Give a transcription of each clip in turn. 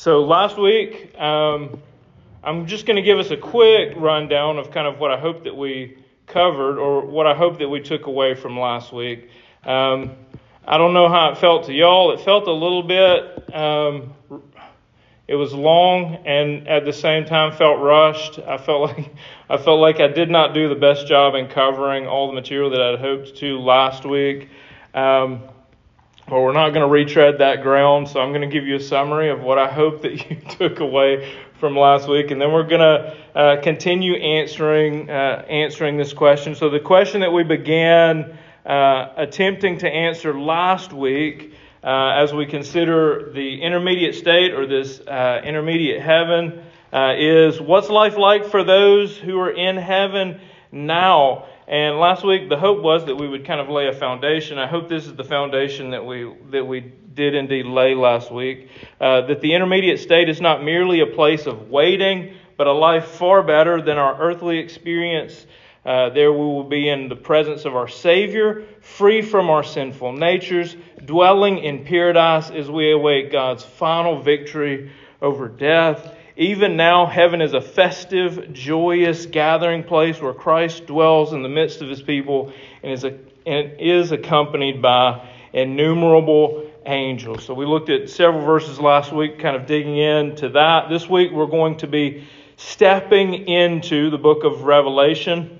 So last week, um, I'm just going to give us a quick rundown of kind of what I hope that we covered or what I hope that we took away from last week. Um, I don't know how it felt to y'all. It felt a little bit. Um, it was long and at the same time felt rushed. I felt like I felt like I did not do the best job in covering all the material that I'd hoped to last week. Um, well, we're not going to retread that ground, so I'm going to give you a summary of what I hope that you took away from last week, and then we're going to uh, continue answering uh, answering this question. So the question that we began uh, attempting to answer last week, uh, as we consider the intermediate state or this uh, intermediate heaven, uh, is what's life like for those who are in heaven now? And last week, the hope was that we would kind of lay a foundation. I hope this is the foundation that we that we did indeed lay last week. Uh, that the intermediate state is not merely a place of waiting, but a life far better than our earthly experience. Uh, there we will be in the presence of our Savior, free from our sinful natures, dwelling in paradise as we await God's final victory over death. Even now, heaven is a festive, joyous gathering place where Christ dwells in the midst of his people and is, a, and is accompanied by innumerable angels. So, we looked at several verses last week, kind of digging into that. This week, we're going to be stepping into the book of Revelation.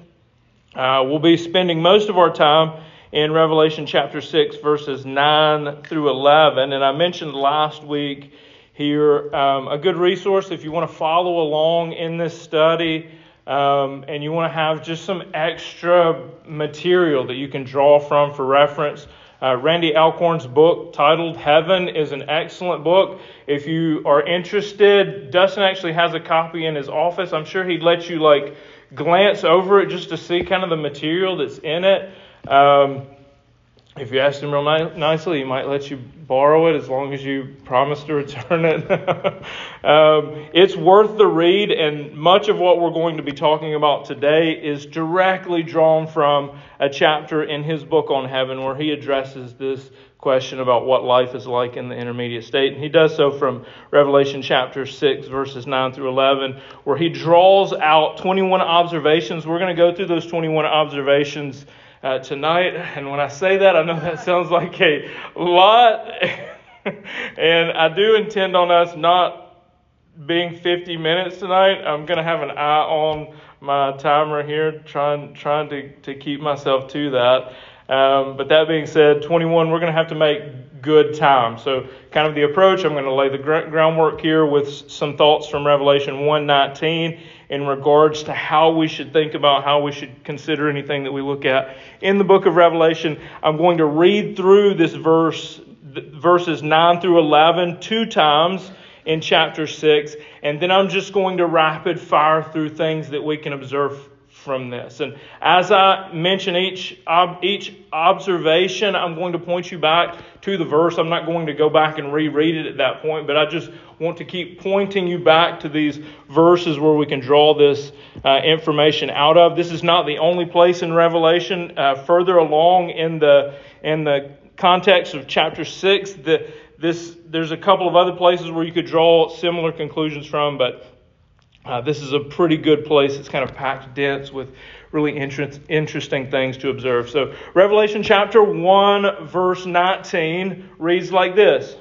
Uh, we'll be spending most of our time in Revelation chapter 6, verses 9 through 11. And I mentioned last week here. Um, a good resource if you want to follow along in this study um, and you want to have just some extra material that you can draw from for reference. Uh, Randy Alcorn's book titled Heaven is an excellent book. If you are interested, Dustin actually has a copy in his office. I'm sure he'd let you like glance over it just to see kind of the material that's in it. Um, if you asked him real ni- nicely, he might let you borrow it as long as you promise to return it. um, it's worth the read, and much of what we're going to be talking about today is directly drawn from a chapter in his book on heaven where he addresses this question about what life is like in the intermediate state. And he does so from Revelation chapter 6, verses 9 through 11, where he draws out 21 observations. We're going to go through those 21 observations uh, tonight. And when I say that, I know that sounds like a lot. and I do intend on us not being 50 minutes tonight. I'm going to have an eye on my timer here, trying, trying to, to keep myself to that. Um, but that being said, 21, we're going to have to make good time. So, kind of the approach, I'm going to lay the groundwork here with some thoughts from Revelation 1:19 in regards to how we should think about how we should consider anything that we look at in the book of Revelation. I'm going to read through this verse, verses 9 through 11, two times in chapter 6, and then I'm just going to rapid fire through things that we can observe from this. And as I mention each, each observation, I'm going to point you back to the verse. I'm not going to go back and reread it at that point, but I just want to keep pointing you back to these verses where we can draw this uh, information out of. This is not the only place in Revelation. Uh, further along in the in the context of chapter six, the, this there's a couple of other places where you could draw similar conclusions from, but uh, this is a pretty good place. It's kind of packed dense with really interest, interesting things to observe. So, Revelation chapter 1, verse 19 reads like this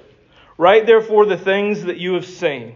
Write therefore the things that you have seen,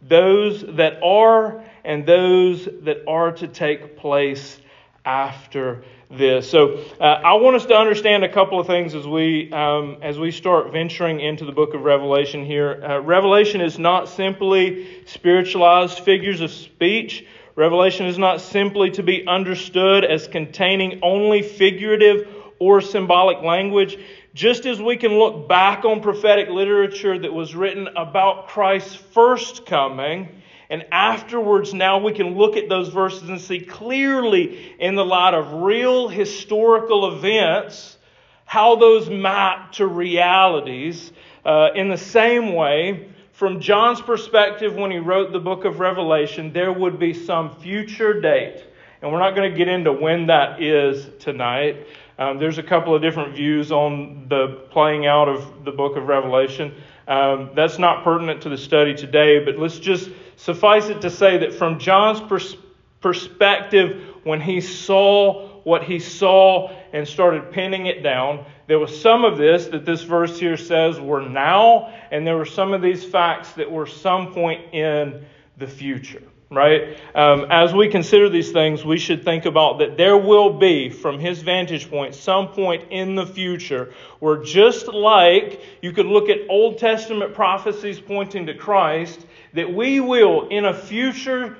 those that are and those that are to take place after this. So uh, I want us to understand a couple of things as we um, as we start venturing into the book of Revelation here. Uh, Revelation is not simply spiritualized figures of speech. Revelation is not simply to be understood as containing only figurative or symbolic language. Just as we can look back on prophetic literature that was written about Christ's first coming and afterwards, now we can look at those verses and see clearly, in the light of real historical events, how those map to realities. Uh, in the same way, from John's perspective, when he wrote the book of Revelation, there would be some future date. And we're not going to get into when that is tonight. Um, there's a couple of different views on the playing out of the book of Revelation. Um, that's not pertinent to the study today, but let's just suffice it to say that from John's pers- perspective, when he saw what he saw and started pinning it down, there was some of this that this verse here says were now, and there were some of these facts that were some point in the future right? Um, as we consider these things, we should think about that there will be, from his vantage point, some point in the future where just like you could look at Old Testament prophecies pointing to Christ, that we will, in a future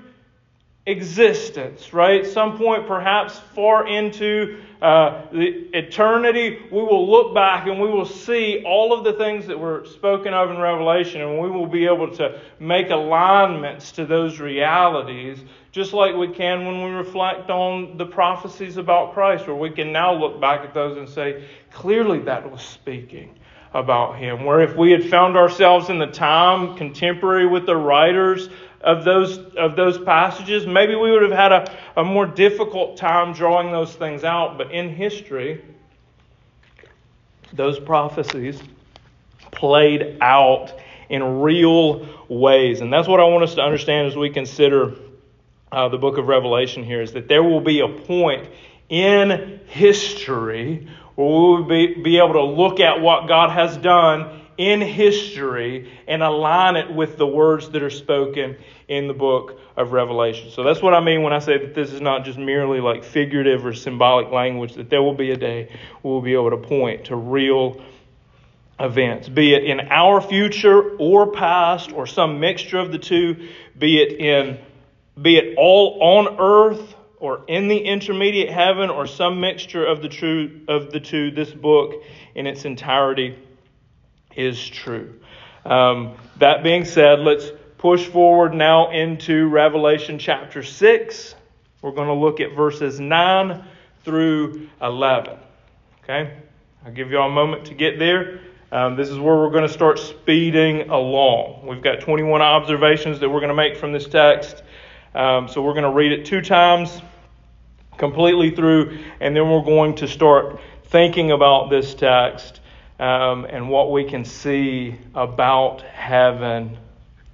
existence, right? Some point, perhaps far into uh, the eternity, we will look back and we will see all of the things that were spoken of in Revelation, and we will be able to make alignments to those realities, just like we can when we reflect on the prophecies about Christ, where we can now look back at those and say, clearly that was speaking about him. Where if we had found ourselves in the time contemporary with the writers, of those, of those passages, maybe we would have had a, a more difficult time drawing those things out. But in history, those prophecies played out in real ways. And that's what I want us to understand as we consider uh, the book of Revelation here is that there will be a point in history where we will be, be able to look at what God has done in history and align it with the words that are spoken in the book of Revelation. So that's what I mean when I say that this is not just merely like figurative or symbolic language, that there will be a day we'll be able to point to real events, be it in our future or past or some mixture of the two, be it in be it all on earth or in the intermediate heaven or some mixture of the true of the two, this book in its entirety is true. Um, that being said, let's push forward now into Revelation chapter 6. We're going to look at verses 9 through 11. Okay? I'll give you all a moment to get there. Um, this is where we're going to start speeding along. We've got 21 observations that we're going to make from this text. Um, so we're going to read it two times completely through, and then we're going to start thinking about this text um, and what we can see about heaven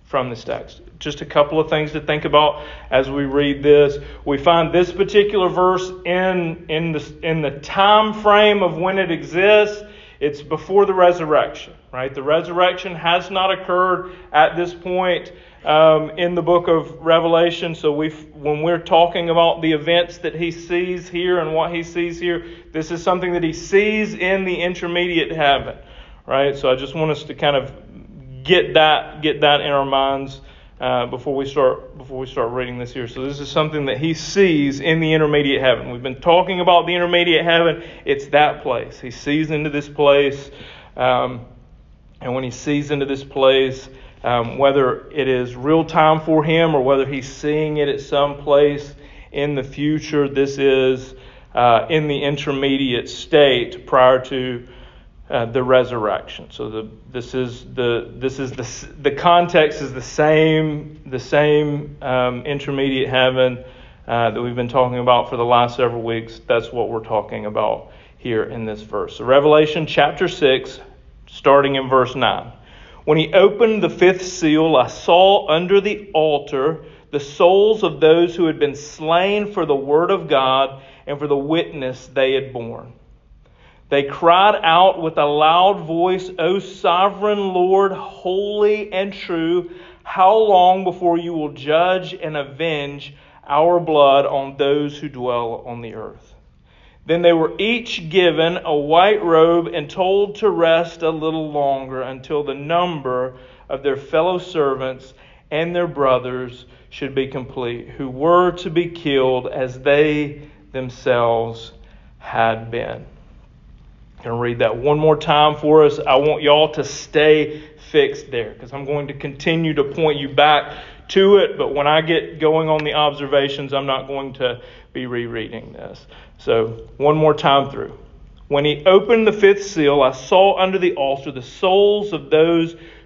from this text. Just a couple of things to think about as we read this. We find this particular verse in, in, the, in the time frame of when it exists. It's before the resurrection, right? The resurrection has not occurred at this point um, in the book of Revelation. So we, when we're talking about the events that he sees here and what he sees here, this is something that he sees in the intermediate heaven, right? So I just want us to kind of get that get that in our minds uh, before we start before we start reading this here. So this is something that he sees in the intermediate heaven. We've been talking about the intermediate heaven. It's that place. He sees into this place, um, and when he sees into this place um, whether it is real time for him or whether he's seeing it at some place in the future. This is uh, in the intermediate state prior to uh, the resurrection. So the, this is the this is the the context is the same the same um, intermediate heaven uh, that we've been talking about for the last several weeks. That's what we're talking about here in this verse. So Revelation chapter six, starting in verse nine. When he opened the fifth seal, I saw under the altar the souls of those who had been slain for the word of God and for the witness they had borne. They cried out with a loud voice, O sovereign Lord, holy and true, how long before you will judge and avenge our blood on those who dwell on the earth? Then they were each given a white robe and told to rest a little longer until the number of their fellow servants and their brothers should be complete, who were to be killed as they themselves had been. Going to read that one more time for us. I want y'all to stay fixed there because I'm going to continue to point you back to it, but when I get going on the observations, I'm not going to be rereading this. So, one more time through. When he opened the fifth seal, I saw under the altar the souls of those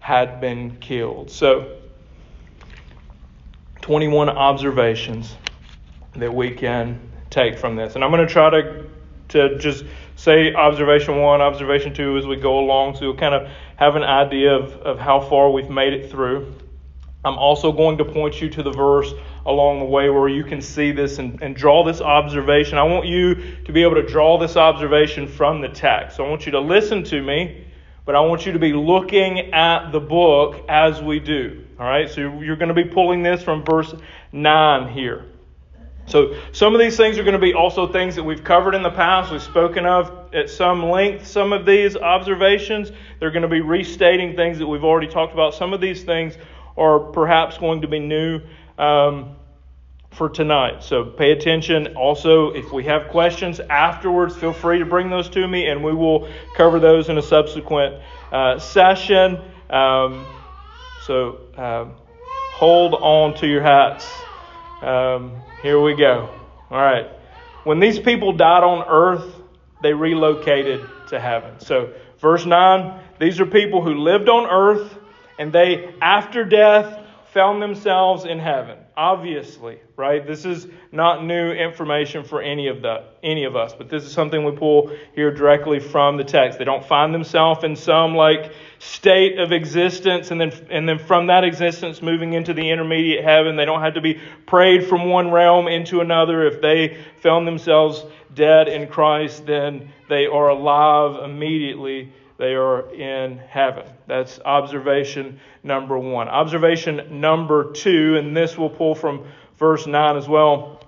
had been killed. So, 21 observations that we can take from this. And I'm going to try to, to just say observation one, observation two as we go along so you'll kind of have an idea of, of how far we've made it through. I'm also going to point you to the verse along the way where you can see this and, and draw this observation. I want you to be able to draw this observation from the text. So I want you to listen to me, but I want you to be looking at the book as we do. All right, so you're going to be pulling this from verse 9 here. So, some of these things are going to be also things that we've covered in the past. We've spoken of at some length some of these observations. They're going to be restating things that we've already talked about. Some of these things are perhaps going to be new um, for tonight. So, pay attention. Also, if we have questions afterwards, feel free to bring those to me, and we will cover those in a subsequent uh, session. Um, so, um, hold on to your hats. Um, here we go. All right. When these people died on earth, they relocated to heaven. So, verse 9 these are people who lived on earth and they, after death, found themselves in heaven. Obviously, right? This is not new information for any of the any of us, but this is something we pull here directly from the text. They don't find themselves in some like state of existence and then and then from that existence moving into the intermediate heaven. They don't have to be prayed from one realm into another. If they found themselves dead in Christ, then they are alive immediately they are in heaven. That's observation number one. Observation number two, and this will pull from verse 9 as well.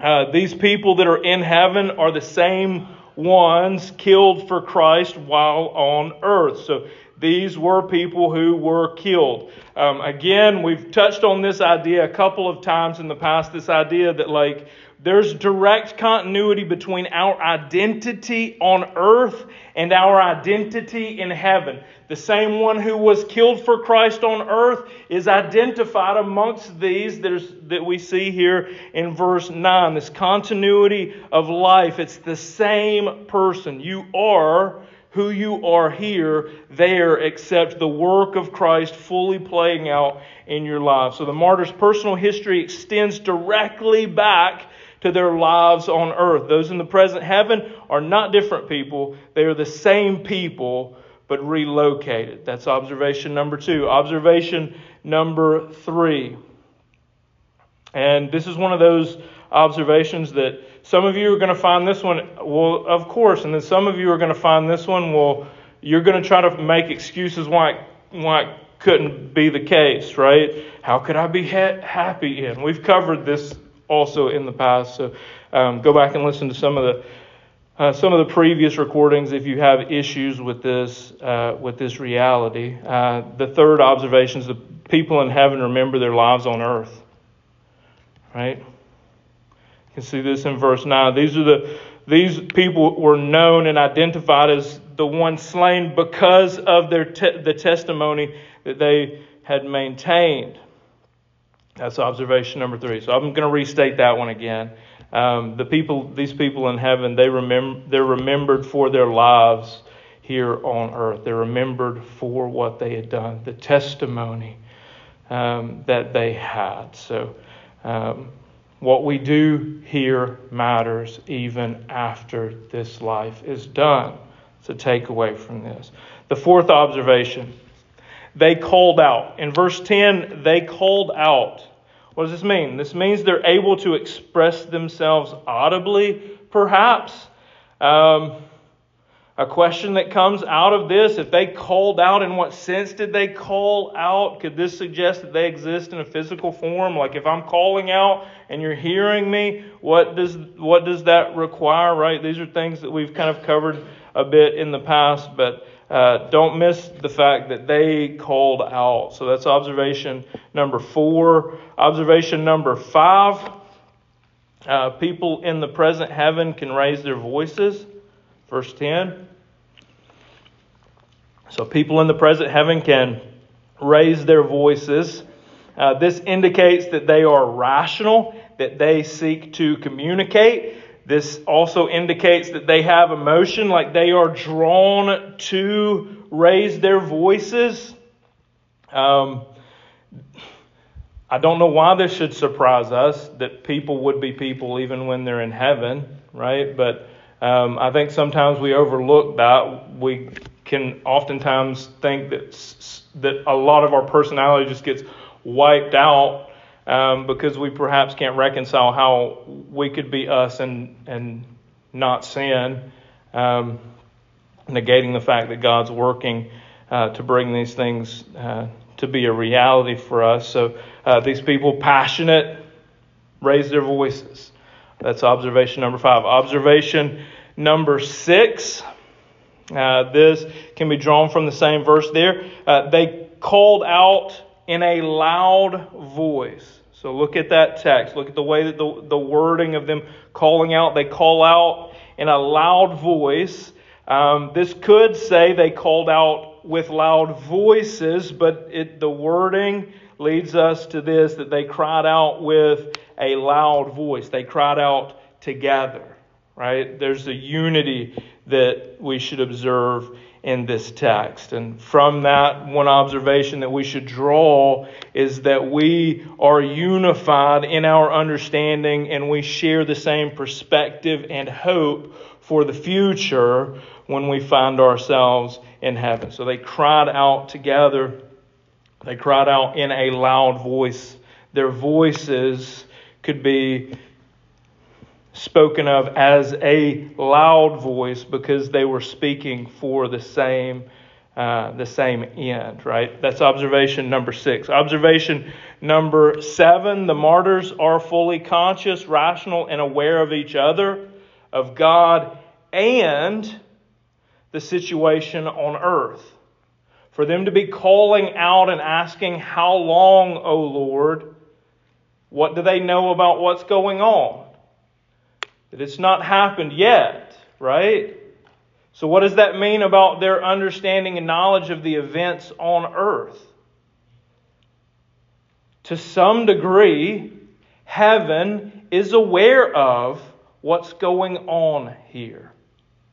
Uh, these people that are in heaven are the same ones killed for Christ while on earth. So these were people who were killed. Um, again, we've touched on this idea a couple of times in the past this idea that, like, there's direct continuity between our identity on earth and our identity in heaven. The same one who was killed for Christ on earth is identified amongst these that we see here in verse 9. This continuity of life. It's the same person. You are who you are here, there, except the work of Christ fully playing out in your life. So the martyr's personal history extends directly back to their lives on earth. Those in the present heaven are not different people, they are the same people, but relocated. That's observation number two. Observation number three. And this is one of those observations that some of you are going to find this one, well, of course, and then some of you are going to find this one, well, you're going to try to make excuses why, why it couldn't be the case, right? How could I be ha- happy in? We've covered this also in the past. So um, go back and listen to some of the uh, some of the previous recordings if you have issues with this uh, with this reality. Uh, the third observation is the people in heaven remember their lives on earth. Right? You can see this in verse nine. These are the these people were known and identified as the ones slain because of their te- the testimony that they had maintained. That's observation number three. So I'm going to restate that one again. Um, the people, these people in heaven, they remember, they're remembered for their lives here on earth. They're remembered for what they had done, the testimony um, that they had. So um, what we do here matters even after this life is done. It's a takeaway from this. The fourth observation they called out. In verse 10, they called out. What does this mean? This means they're able to express themselves audibly, perhaps. Um, a question that comes out of this if they called out, in what sense did they call out? Could this suggest that they exist in a physical form? Like if I'm calling out and you're hearing me, what does, what does that require, right? These are things that we've kind of covered a bit in the past, but uh, don't miss the fact that they called out. So that's observation number four. Observation number five uh, people in the present heaven can raise their voices. Verse 10. So people in the present heaven can raise their voices. Uh, this indicates that they are rational, that they seek to communicate. This also indicates that they have emotion, like they are drawn to raise their voices. Um, I don't know why this should surprise us that people would be people even when they're in heaven, right? But um, I think sometimes we overlook that. We can oftentimes think that that a lot of our personality just gets wiped out um, because we perhaps can't reconcile how we could be us and and not sin, um, negating the fact that God's working uh, to bring these things uh, to be a reality for us. So uh, these people passionate raise their voices. That's observation number five. Observation number six. Uh, this can be drawn from the same verse there. Uh, they called out in a loud voice. So look at that text. Look at the way that the, the wording of them calling out. They call out in a loud voice. Um, this could say they called out with loud voices, but it, the wording leads us to this that they cried out with a loud voice. They cried out together, right? There's a unity that we should observe in this text. And from that, one observation that we should draw is that we are unified in our understanding and we share the same perspective and hope for the future when we find ourselves in heaven. So they cried out together they cried out in a loud voice. Their voices could be spoken of as a loud voice because they were speaking for the same uh, the same end, right? That's observation number six. Observation number seven the martyrs are fully conscious, rational, and aware of each other, of God, and the situation on earth. For them to be calling out and asking, How long, O Lord? What do they know about what's going on? That it's not happened yet, right? So, what does that mean about their understanding and knowledge of the events on earth? To some degree, heaven is aware of what's going on here,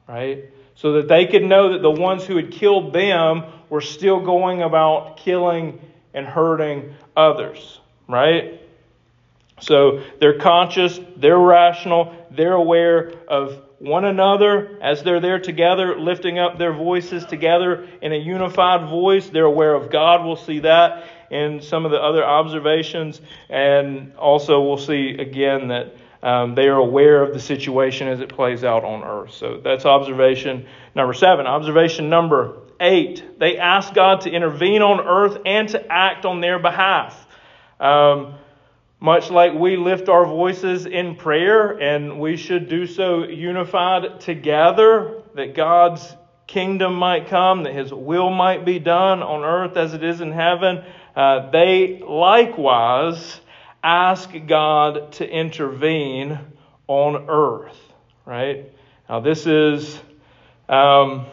right? So that they could know that the ones who had killed them were still going about killing and hurting others, right? So they're conscious, they're rational, they're aware of one another as they're there together, lifting up their voices together in a unified voice. They're aware of God. We'll see that in some of the other observations. And also, we'll see again that um, they are aware of the situation as it plays out on earth. So that's observation number seven. Observation number 8, they ask God to intervene on earth and to act on their behalf. Um, much like we lift our voices in prayer, and we should do so unified together, that God's kingdom might come, that His will might be done on earth as it is in heaven, uh, they likewise ask God to intervene on earth, right? Now, this is. Um,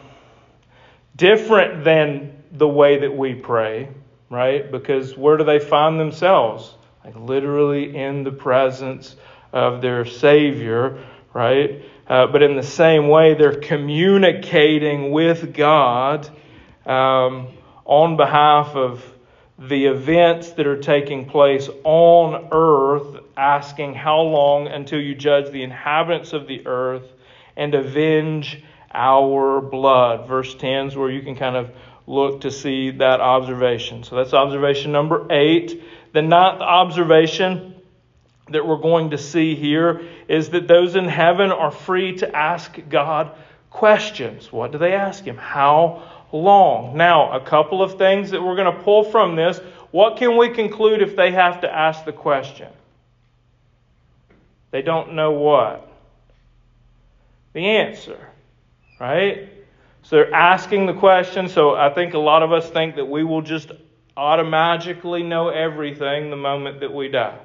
different than the way that we pray, right? Because where do they find themselves? Like literally in the presence of their Savior, right? Uh, but in the same way, they're communicating with God um, on behalf of the events that are taking place on earth, asking how long until you judge the inhabitants of the earth and avenge our blood. Verse 10 is where you can kind of look to see that observation. So that's observation number eight. The ninth observation that we're going to see here is that those in heaven are free to ask God questions. What do they ask Him? How long? Now, a couple of things that we're going to pull from this. What can we conclude if they have to ask the question? They don't know what? The answer right? So they're asking the question. So I think a lot of us think that we will just automatically know everything the moment that we die.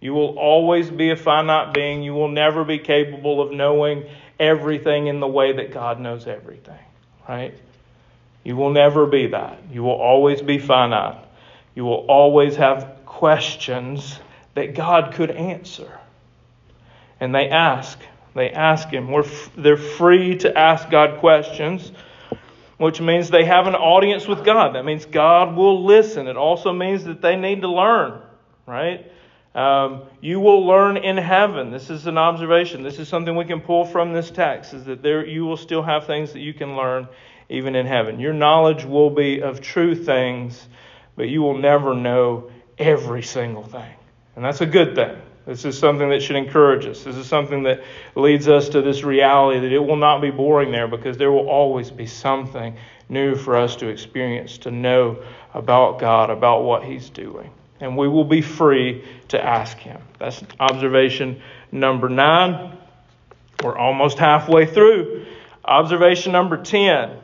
You will always be a finite being. You will never be capable of knowing everything in the way that God knows everything, right? You will never be that. You will always be finite. You will always have questions that God could answer. And they ask. They ask Him. We're, they're free to ask God questions, which means they have an audience with God. That means God will listen. It also means that they need to learn, right? Um, you will learn in heaven. This is an observation. This is something we can pull from this text: is that there you will still have things that you can learn even in heaven. Your knowledge will be of true things, but you will never know every single thing, and that's a good thing. This is something that should encourage us. This is something that leads us to this reality that it will not be boring there because there will always be something new for us to experience, to know about God, about what He's doing and we will be free to ask Him. That's observation number nine. We're almost halfway through. Observation number 10.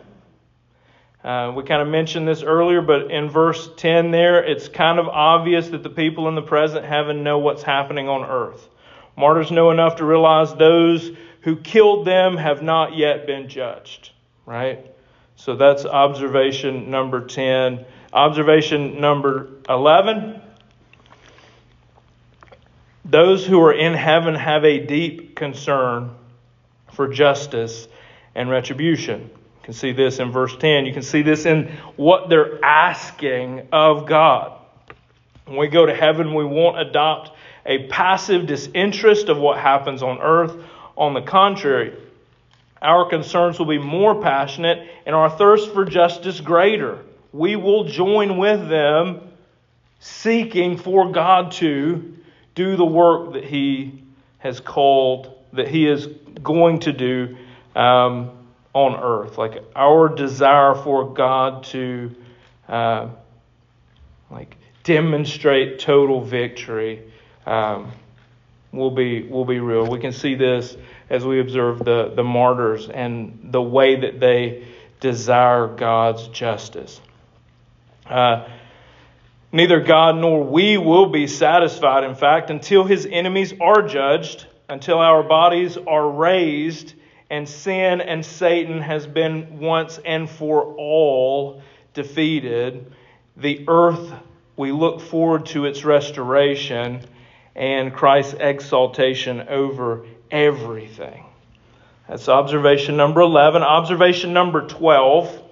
Uh, we kind of mentioned this earlier, but in verse 10 there, it's kind of obvious that the people in the present heaven know what's happening on earth. Martyrs know enough to realize those who killed them have not yet been judged, right? So that's observation number 10. Observation number 11 those who are in heaven have a deep concern for justice and retribution. You can see this in verse 10. You can see this in what they're asking of God. When we go to heaven, we won't adopt a passive disinterest of what happens on earth. On the contrary, our concerns will be more passionate and our thirst for justice greater. We will join with them seeking for God to do the work that He has called, that He is going to do um, on earth. Like our desire for God to, uh, like, demonstrate total victory. Um, will be will be real. We can see this as we observe the, the martyrs and the way that they desire God's justice. Uh, Neither God nor we will be satisfied, in fact, until his enemies are judged, until our bodies are raised, and sin and Satan has been once and for all defeated. The earth, we look forward to its restoration and Christ's exaltation over everything. That's observation number 11. Observation number 12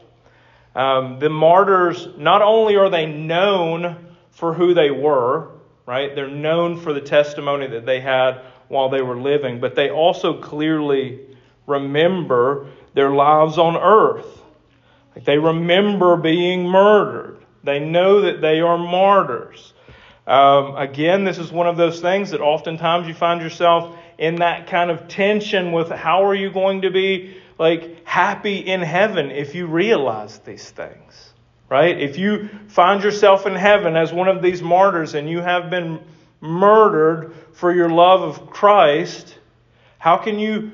um, the martyrs, not only are they known for who they were, right? They're known for the testimony that they had while they were living, but they also clearly remember their lives on earth. Like they remember being murdered. They know that they are martyrs. Um, again, this is one of those things that oftentimes you find yourself in that kind of tension with how are you going to be like happy in heaven if you realize these things. Right? If you find yourself in heaven as one of these martyrs and you have been murdered for your love of Christ, how can you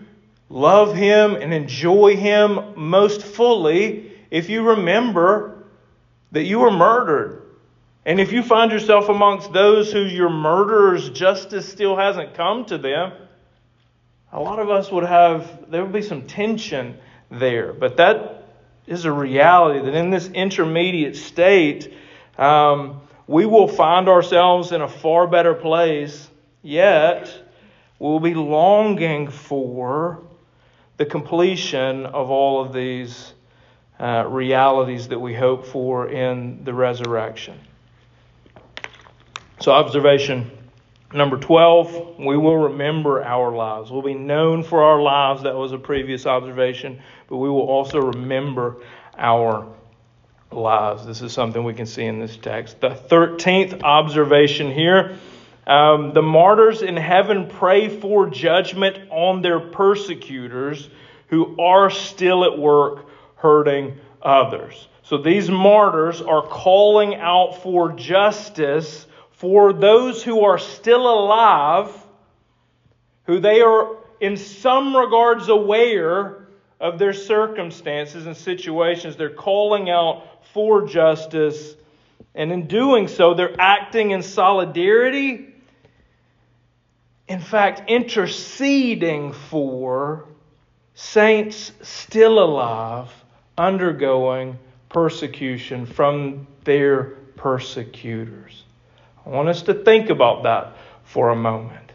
love Him and enjoy Him most fully if you remember that you were murdered? And if you find yourself amongst those who your murderer's justice still hasn't come to them, a lot of us would have, there would be some tension there. But that is a reality that in this intermediate state, um, we will find ourselves in a far better place, yet we'll be longing for the completion of all of these uh, realities that we hope for in the resurrection. So, observation Number 12, we will remember our lives. We'll be known for our lives. That was a previous observation. But we will also remember our lives. This is something we can see in this text. The 13th observation here um, the martyrs in heaven pray for judgment on their persecutors who are still at work hurting others. So these martyrs are calling out for justice for those who are still alive, who they are in some regards aware of their circumstances and situations. They're calling out for justice. And in doing so, they're acting in solidarity. In fact, interceding for saints still alive, undergoing persecution from their persecutors. I want us to think about that for a moment.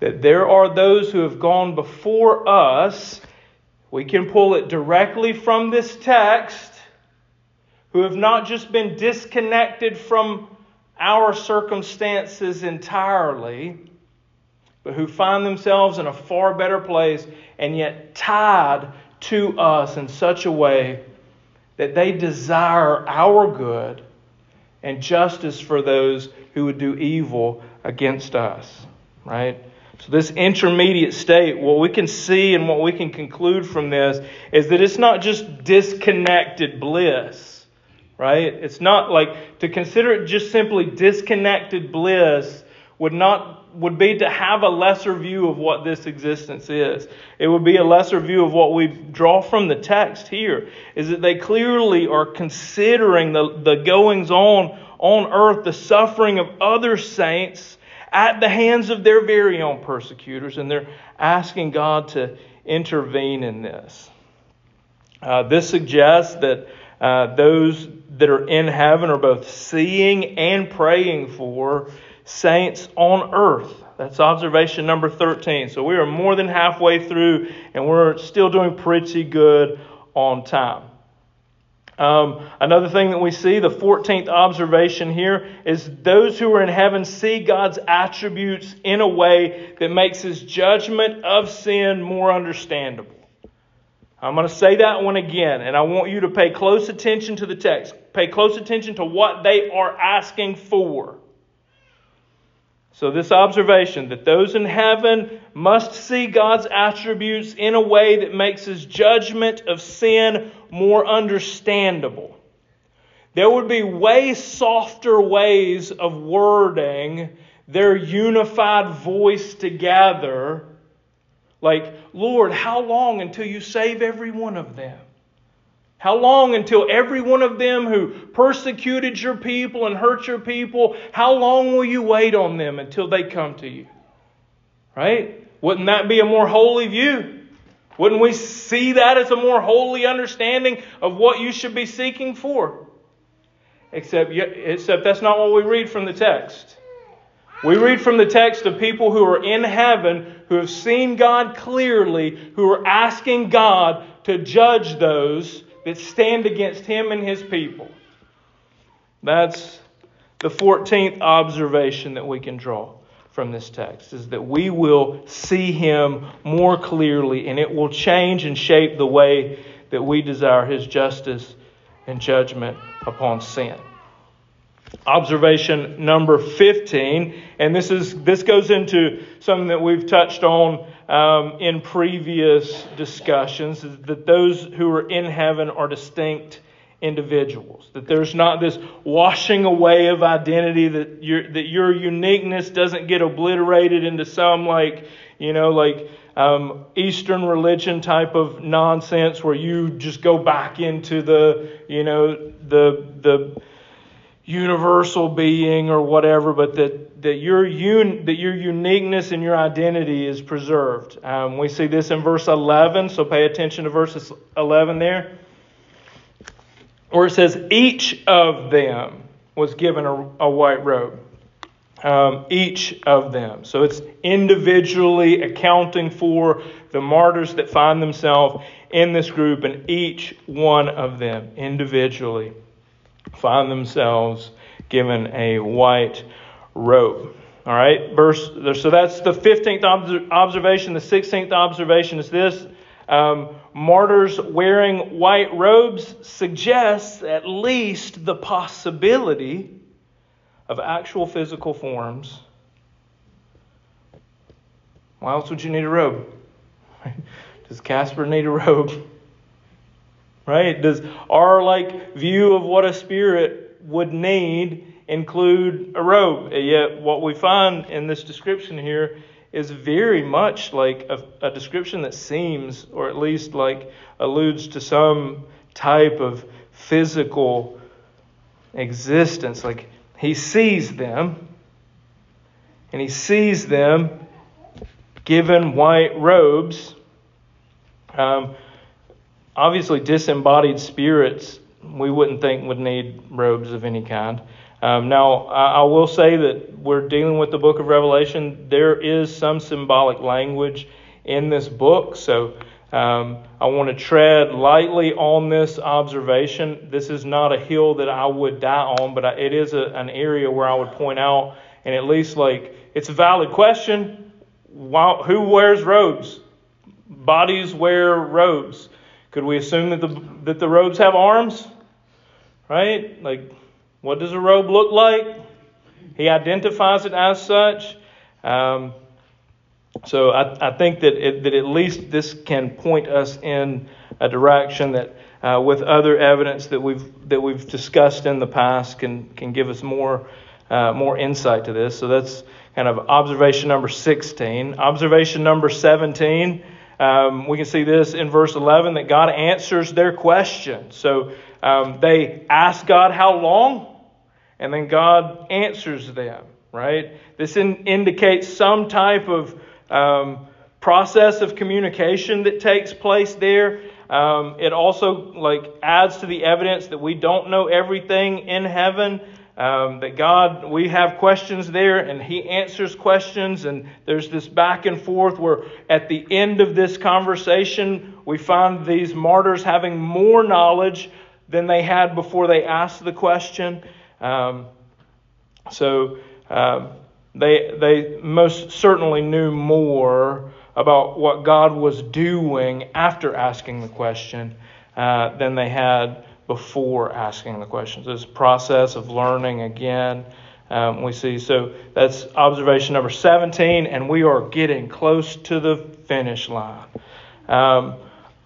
That there are those who have gone before us, we can pull it directly from this text, who have not just been disconnected from our circumstances entirely, but who find themselves in a far better place and yet tied to us in such a way that they desire our good and justice for those who would do evil against us, right? So, this intermediate state, what we can see and what we can conclude from this is that it's not just disconnected bliss, right? It's not like to consider it just simply disconnected bliss would not would be to have a lesser view of what this existence is. It would be a lesser view of what we draw from the text here, is that they clearly are considering the, the goings on on earth, the suffering of other saints at the hands of their very own persecutors, and they're asking God to intervene in this. Uh, this suggests that uh, those that are in heaven are both seeing and praying for saints on earth. That's observation number 13. So we are more than halfway through, and we're still doing pretty good on time. Um, another thing that we see, the 14th observation here, is those who are in heaven see God's attributes in a way that makes his judgment of sin more understandable. I'm going to say that one again, and I want you to pay close attention to the text. Pay close attention to what they are asking for. So, this observation that those in heaven must see God's attributes in a way that makes his judgment of sin more understandable. There would be way softer ways of wording their unified voice together. Like, Lord, how long until you save every one of them? How long until every one of them who persecuted your people and hurt your people, how long will you wait on them until they come to you? Right? Wouldn't that be a more holy view? Wouldn't we see that as a more holy understanding of what you should be seeking for? Except, except that's not what we read from the text. We read from the text of people who are in heaven, who have seen God clearly, who are asking God to judge those that stand against him and his people. That's the 14th observation that we can draw from this text is that we will see him more clearly and it will change and shape the way that we desire his justice and judgment upon sin. Observation number 15, and this is this goes into something that we've touched on um, in previous discussions that those who are in heaven are distinct individuals. That there's not this washing away of identity, that your, that your uniqueness doesn't get obliterated into some like, you know, like um, Eastern religion type of nonsense where you just go back into the, you know, the, the, universal being or whatever, but that, that, your, un, that your uniqueness and your identity is preserved. Um, we see this in verse 11, so pay attention to verses 11 there, where it says, Each of them was given a, a white robe. Um, each of them. So it's individually accounting for the martyrs that find themselves in this group, and each one of them individually find themselves given a white robe. All right, verse. So that's the fifteenth observation. The sixteenth observation is this: um, martyrs wearing white robes suggests at least the possibility of actual physical forms. Why else would you need a robe? Does Casper need a robe? Right? Does our like view of what a spirit would need include a robe? Yet what we find in this description here is very much like a, a description that seems, or at least like alludes to some type of physical existence. Like he sees them, and he sees them given white robes. Um, obviously disembodied spirits we wouldn't think would need robes of any kind. Um, now, I, I will say that we're dealing with the book of Revelation. There is some symbolic language in this book, so um, I want to tread lightly on this observation. This is not a hill that I would die on, but it is a, an area where I would point out, and at least like it's a valid question. Why, who wears robes? Bodies wear robes. Could we assume that the that the robes have arms? Right? Like, what does a robe look like? He identifies it as such. Um, so I, I think that it, that at least this can point us in a direction that, uh, with other evidence that we've that we've discussed in the past, can can give us more uh, more insight to this. So that's kind of observation number 16. Observation number 17. Um, we can see this in verse 11 that God answers their question. So um, they ask God how long, and then God answers them. Right. This in, indicates some type of um, process of communication that takes place there. Um, it also like adds to the evidence that we don't know everything in heaven. Um, that God, we have questions there, and He answers questions, and there's this back and forth where at the end of this conversation, we find these martyrs having more knowledge than they had before they asked the question. Um, so, um, they, they most certainly knew more about what God was doing after asking the question uh, than they had before asking the questions. This process of learning again, um, we see. So that's observation number 17, and we are getting close to the finish line. Um,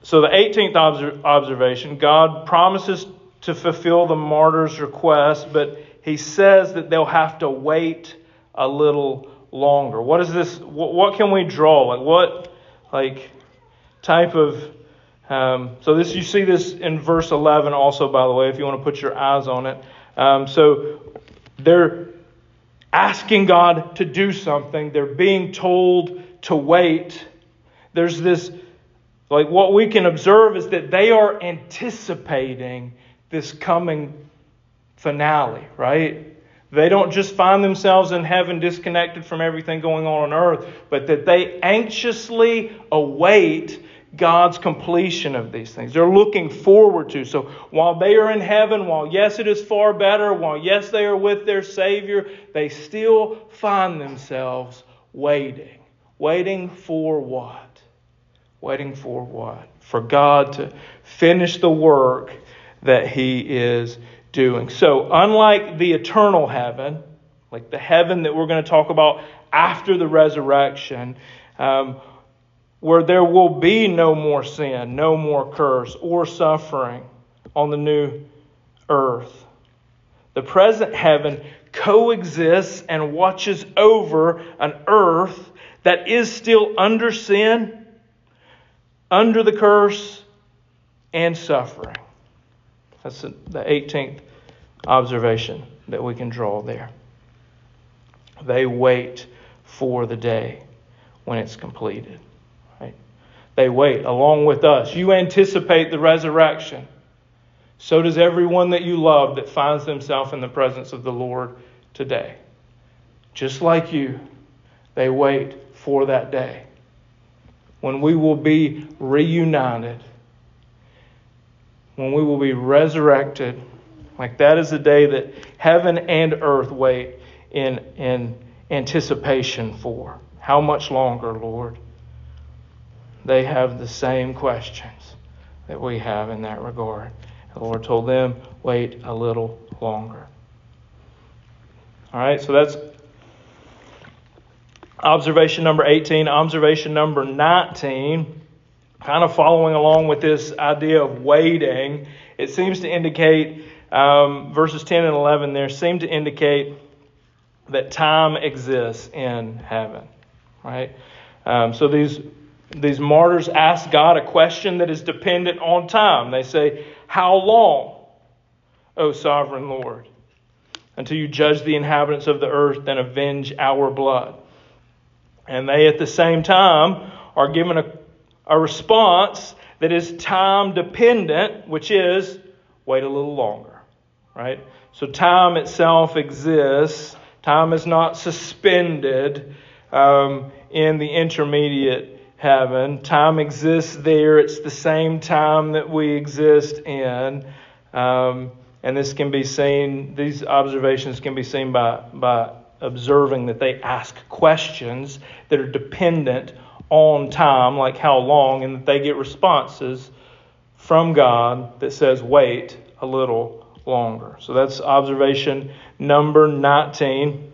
so the 18th observation God promises to fulfill the martyr's request, but he says that they'll have to wait a little longer. What is this? What, what can we draw? Like what, like type of? Um, so this you see this in verse 11 also. By the way, if you want to put your eyes on it. Um, so they're asking God to do something. They're being told to wait. There's this, like what we can observe is that they are anticipating this coming finale, right? They don't just find themselves in heaven disconnected from everything going on on earth, but that they anxiously await God's completion of these things. They're looking forward to. So while they are in heaven, while yes, it is far better, while yes, they are with their Savior, they still find themselves waiting. Waiting for what? Waiting for what? For God to finish the work that He is doing. So, unlike the eternal heaven, like the heaven that we're going to talk about after the resurrection, um, where there will be no more sin, no more curse or suffering on the new earth. The present heaven coexists and watches over an earth that is still under sin, under the curse, and suffering. That's the 18th observation that we can draw there. They wait for the day when it's completed. They wait along with us. You anticipate the resurrection. So does everyone that you love that finds themselves in the presence of the Lord today. Just like you, they wait for that day when we will be reunited, when we will be resurrected like that is the day that heaven and earth wait in, in anticipation for. How much longer, Lord? They have the same questions that we have in that regard. The Lord told them, wait a little longer. All right, so that's observation number 18. Observation number 19, kind of following along with this idea of waiting, it seems to indicate um, verses 10 and 11 there seem to indicate that time exists in heaven, right? Um, so these these martyrs ask God a question that is dependent on time. They say, "How long, O sovereign Lord, until you judge the inhabitants of the earth and avenge our blood?" And they, at the same time, are given a, a response that is time dependent, which is wait a little longer, right? So time itself exists. Time is not suspended um, in the intermediate heaven. Time exists there. It's the same time that we exist in. Um, and this can be seen, these observations can be seen by, by observing that they ask questions that are dependent on time, like how long, and that they get responses from God that says, wait a little longer. So that's observation number 19.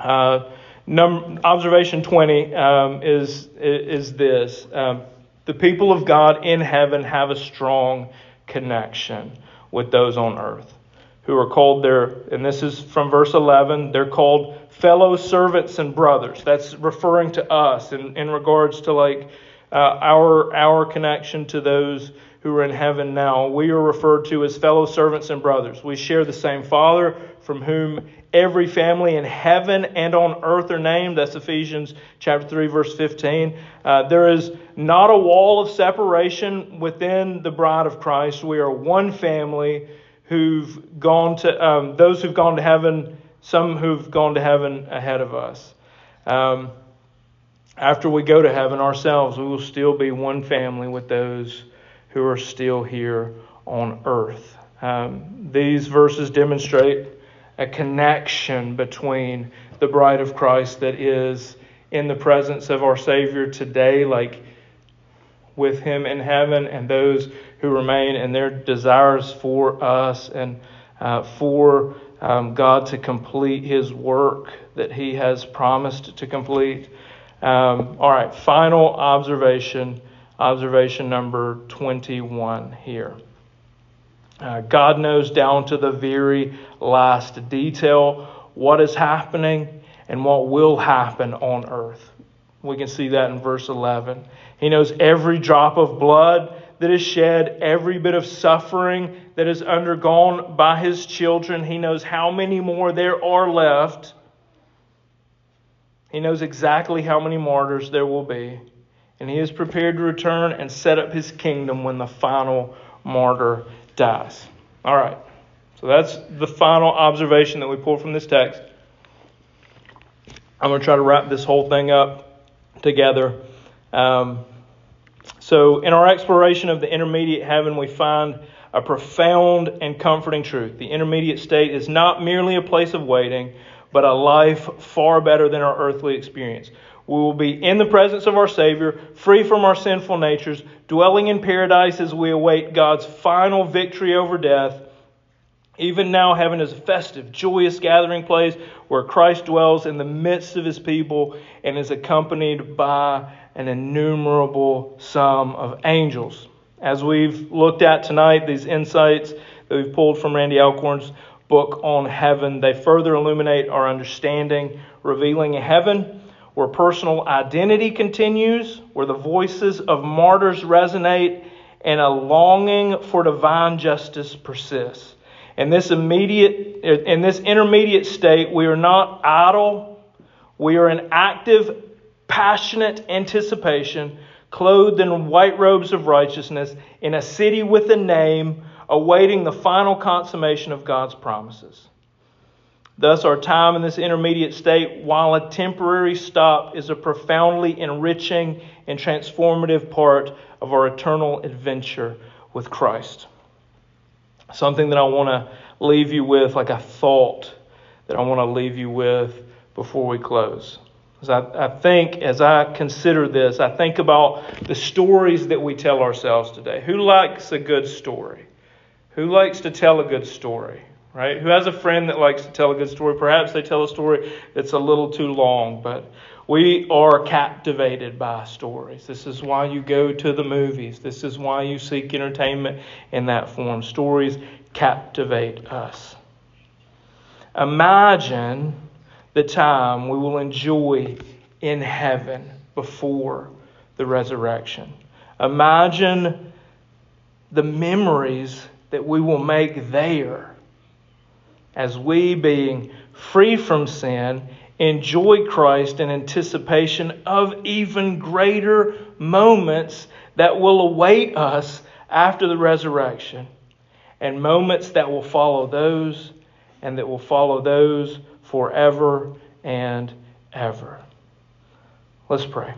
Uh, num- observation 20 um, is, is this um, the people of God in heaven have a strong connection with those on earth who are called their, and this is from verse 11, they're called fellow servants and brothers. That's referring to us in, in regards to like uh, our, our connection to those who are in heaven now. We are referred to as fellow servants and brothers. We share the same Father from whom every family in heaven and on earth are named. That's Ephesians chapter 3, verse 15. Uh, there is not a wall of separation within the bride of Christ. We are one family who've gone to, um, those who've gone to heaven, some who've gone to heaven ahead of us. Um, after we go to heaven ourselves, we will still be one family with those who are still here on earth. Um, these verses demonstrate a connection between the bride of Christ that is in the presence of our Savior today, like with Him in heaven, and those who remain and their desires for us and uh, for um, God to complete His work that He has promised to complete. Um, all right, final observation, observation number 21 here. Uh, God knows down to the very last detail what is happening and what will happen on earth. We can see that in verse 11. He knows every drop of blood that is shed, every bit of suffering that is undergone by his children. He knows how many more there are left. He knows exactly how many martyrs there will be. And he is prepared to return and set up his kingdom when the final martyr dies. All right. So that's the final observation that we pull from this text. I'm going to try to wrap this whole thing up together. Um, so, in our exploration of the intermediate heaven, we find a profound and comforting truth. The intermediate state is not merely a place of waiting, but a life far better than our earthly experience. We will be in the presence of our Savior, free from our sinful natures, dwelling in paradise as we await God's final victory over death. Even now, heaven is a festive, joyous gathering place where Christ dwells in the midst of his people and is accompanied by an innumerable sum of angels. As we've looked at tonight, these insights that we've pulled from Randy Alcorn's book on heaven, they further illuminate our understanding, revealing a heaven where personal identity continues, where the voices of martyrs resonate, and a longing for divine justice persists. In this immediate in this intermediate state, we are not idle. We are in active passionate anticipation, clothed in white robes of righteousness, in a city with a name, awaiting the final consummation of God's promises. Thus, our time in this intermediate state, while a temporary stop, is a profoundly enriching and transformative part of our eternal adventure with Christ. Something that I want to leave you with, like a thought that I want to leave you with before we close. As I, I think, as I consider this, I think about the stories that we tell ourselves today. Who likes a good story? Who likes to tell a good story? Right? Who has a friend that likes to tell a good story? Perhaps they tell a story that's a little too long, but we are captivated by stories. This is why you go to the movies. This is why you seek entertainment in that form. Stories captivate us. Imagine the time we will enjoy in heaven before the resurrection. Imagine the memories that we will make there as we, being free from sin, enjoy Christ in anticipation of even greater moments that will await us after the resurrection and moments that will follow those and that will follow those forever and ever. Let's pray.